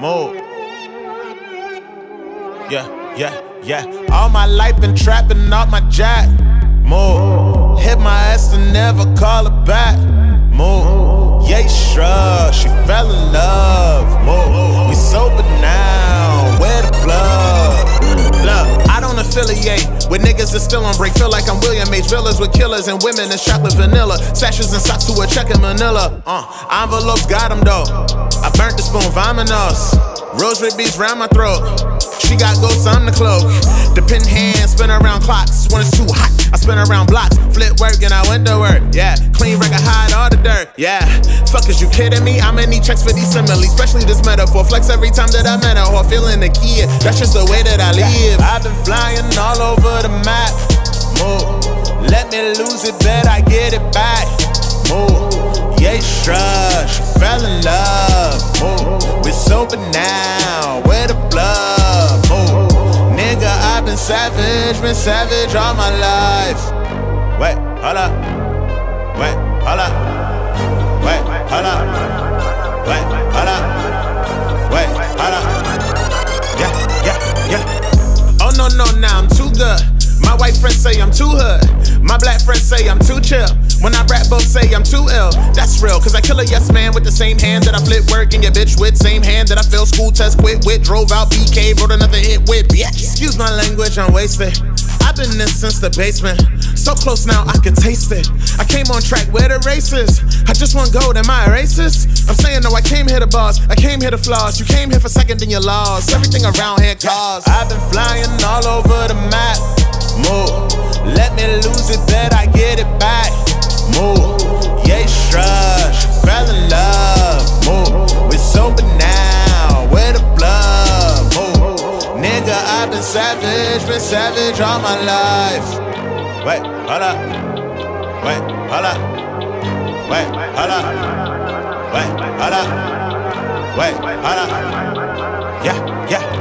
Move. Yeah, yeah, yeah. All my life been trapping off my jack. Move. Hit my ass and never call her back. Move. Yeah, shrug. She fell in love. Move. We sober now. Where the plug? Look, I don't affiliate with niggas that still on break. Feel like I'm William H. Villas with killers and women that chocolate vanilla. Sashes and socks to a check in Manila. Uh, envelopes got them though. I burnt the spoon, vominos. Rosary beats round my throat. She got ghosts on the cloak. The pin hand spin around clocks. When it's too hot, I spin around blocks. Flip work and I window work. Yeah, clean record, hide all the dirt. Yeah, fuck is you kidding me? I'ma need checks for these similes, especially this metaphor. Flex every time that I met her or feeling the key. That's just the way that I live. I've been flying all over the map. Move. Let me lose it, bet I get it back. Move. Yeah, strush. Fell in love. Sober now. Where the blood? Oh, Move. Nigga, I've been savage, been savage all my life. Wait, hold up. Wait, hold up. Wait, hold up. Wait, hold up. Wait, hold up. Yeah, yeah, yeah. Oh no, no, now I'm too good. My white friends say I'm too hood. My black friends say I'm too chill. When I rap, both say I'm too ill. That's cause I kill a yes man with the same hand that I flip work and get bitch with. Same hand that I failed school test, quit with. Drove out BK, wrote another hit with. Yeah, excuse my language, I'm wasted. I've been this since the basement. So close now, I can taste it. I came on track where the races. I just want gold, am I a racist? I'm saying no, I came here to boss. I came here to floss. You came here for second, then you lost. Everything around here costs. I've been flying all over the map. Move. Let me lose it, bet I get it back. Savage, all my life. Wait, hold up. Wait, hold up. Wait, hold up. Wait, hold up. Wait, hold up. Yeah, yeah.